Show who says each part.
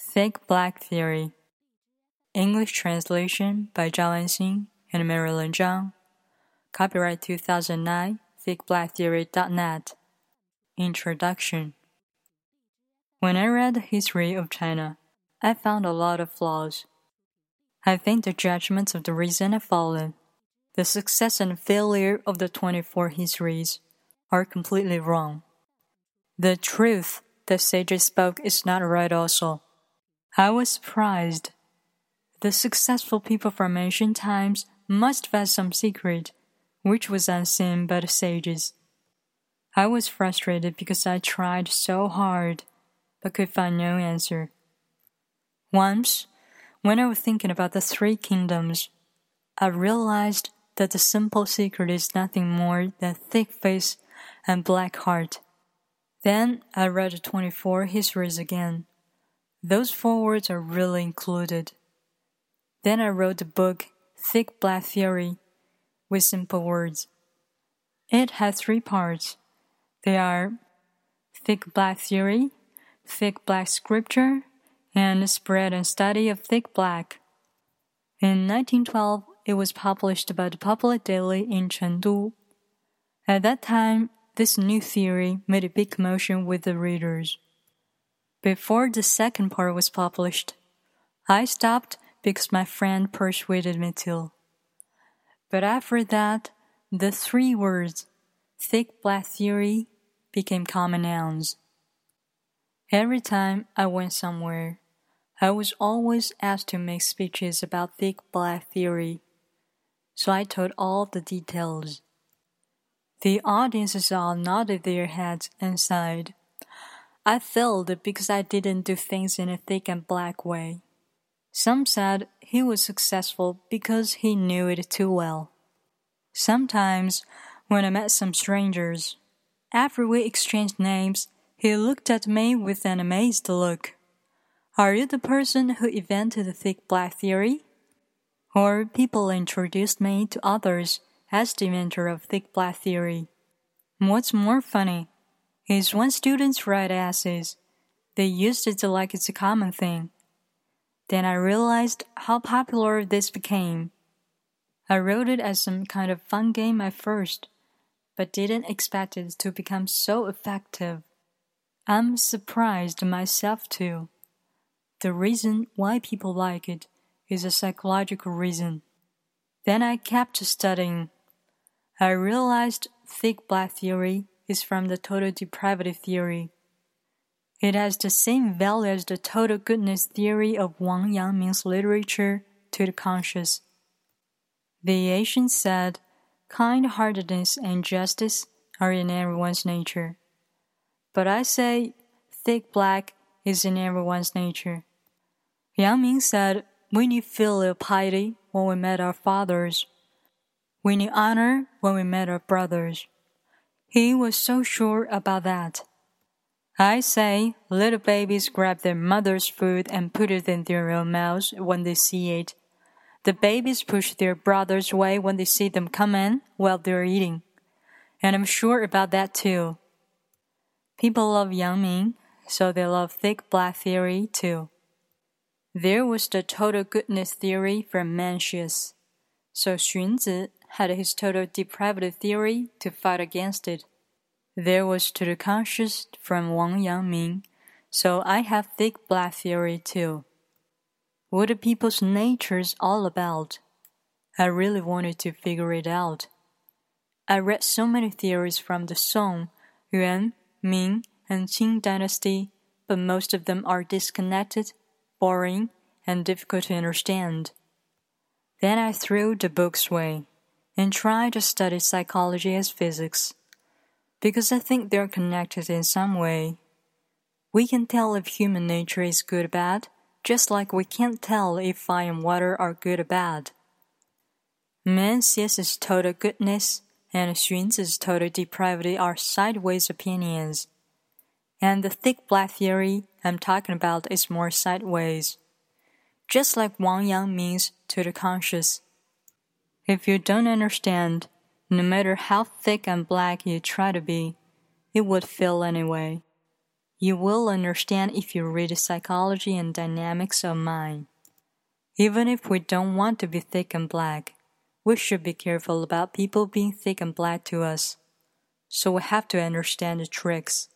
Speaker 1: Thick Black Theory. English translation by Zhao Anxing and Marilyn Zhang. Copyright 2009, thickblacktheory.net. Introduction. When I read the history of China, I found a lot of flaws. I think the judgments of the reason have fallen. The success and failure of the 24 histories are completely wrong. The truth the sages spoke is not right also. I was surprised. The successful people from ancient times must have had some secret, which was unseen by the sages. I was frustrated because I tried so hard, but could find no answer. Once, when I was thinking about the three kingdoms, I realized that the simple secret is nothing more than thick face and black heart. Then I read the 24 histories again. Those four words are really included. Then I wrote the book Thick Black Theory with simple words. It has three parts. They are Thick Black Theory, Thick Black Scripture, and Spread and Study of Thick Black. In 1912, it was published by the Public Daily in Chengdu. At that time, this new theory made a big commotion with the readers. Before the second part was published, I stopped because my friend persuaded me to. But after that, the three words, thick black theory, became common nouns. Every time I went somewhere, I was always asked to make speeches about thick black theory, so I told all the details. The audiences all nodded their heads and sighed. I failed because I didn't do things in a thick and black way. Some said he was successful because he knew it too well. Sometimes, when I met some strangers, after we exchanged names, he looked at me with an amazed look. Are you the person who invented the thick black theory? Or people introduced me to others as the inventor of thick black theory. What's more funny, is when students write essays, they used it like it's a common thing. Then I realized how popular this became. I wrote it as some kind of fun game at first, but didn't expect it to become so effective. I'm surprised myself too. The reason why people like it is a psychological reason. Then I kept studying. I realized thick black theory is from the total depravity theory. It has the same value as the total goodness theory of Wang Yangming's literature to the conscious. The ancients said kind heartedness and justice are in everyone's nature. But I say thick black is in everyone's nature. Yang Ming said we need filial piety when we met our fathers. We need honor when we met our brothers. He was so sure about that. I say, little babies grab their mother's food and put it in their own mouths when they see it. The babies push their brothers away when they see them come in while they're eating. And I'm sure about that too. People love Yang Ming, so they love thick black theory too. There was the total goodness theory from Mencius. So Xunzi had his total depravity theory to fight against it. There was to the conscious from Wang Yangming, so I have thick black theory too. What are people's natures all about? I really wanted to figure it out. I read so many theories from the Song, Yuan, Ming, and Qing dynasty, but most of them are disconnected, boring, and difficult to understand. Then I threw the books away and tried to study psychology as physics, because I think they're connected in some way. We can tell if human nature is good or bad, just like we can't tell if fire and water are good or bad. Mencius's total goodness and Xunzi's total depravity are sideways opinions, and the thick black theory I'm talking about is more sideways, just like Wang Yangming's to the conscious. If you don't understand, no matter how thick and black you try to be, it would fail anyway. You will understand if you read the psychology and dynamics of mind. Even if we don't want to be thick and black, we should be careful about people being thick and black to us. So we have to understand the tricks.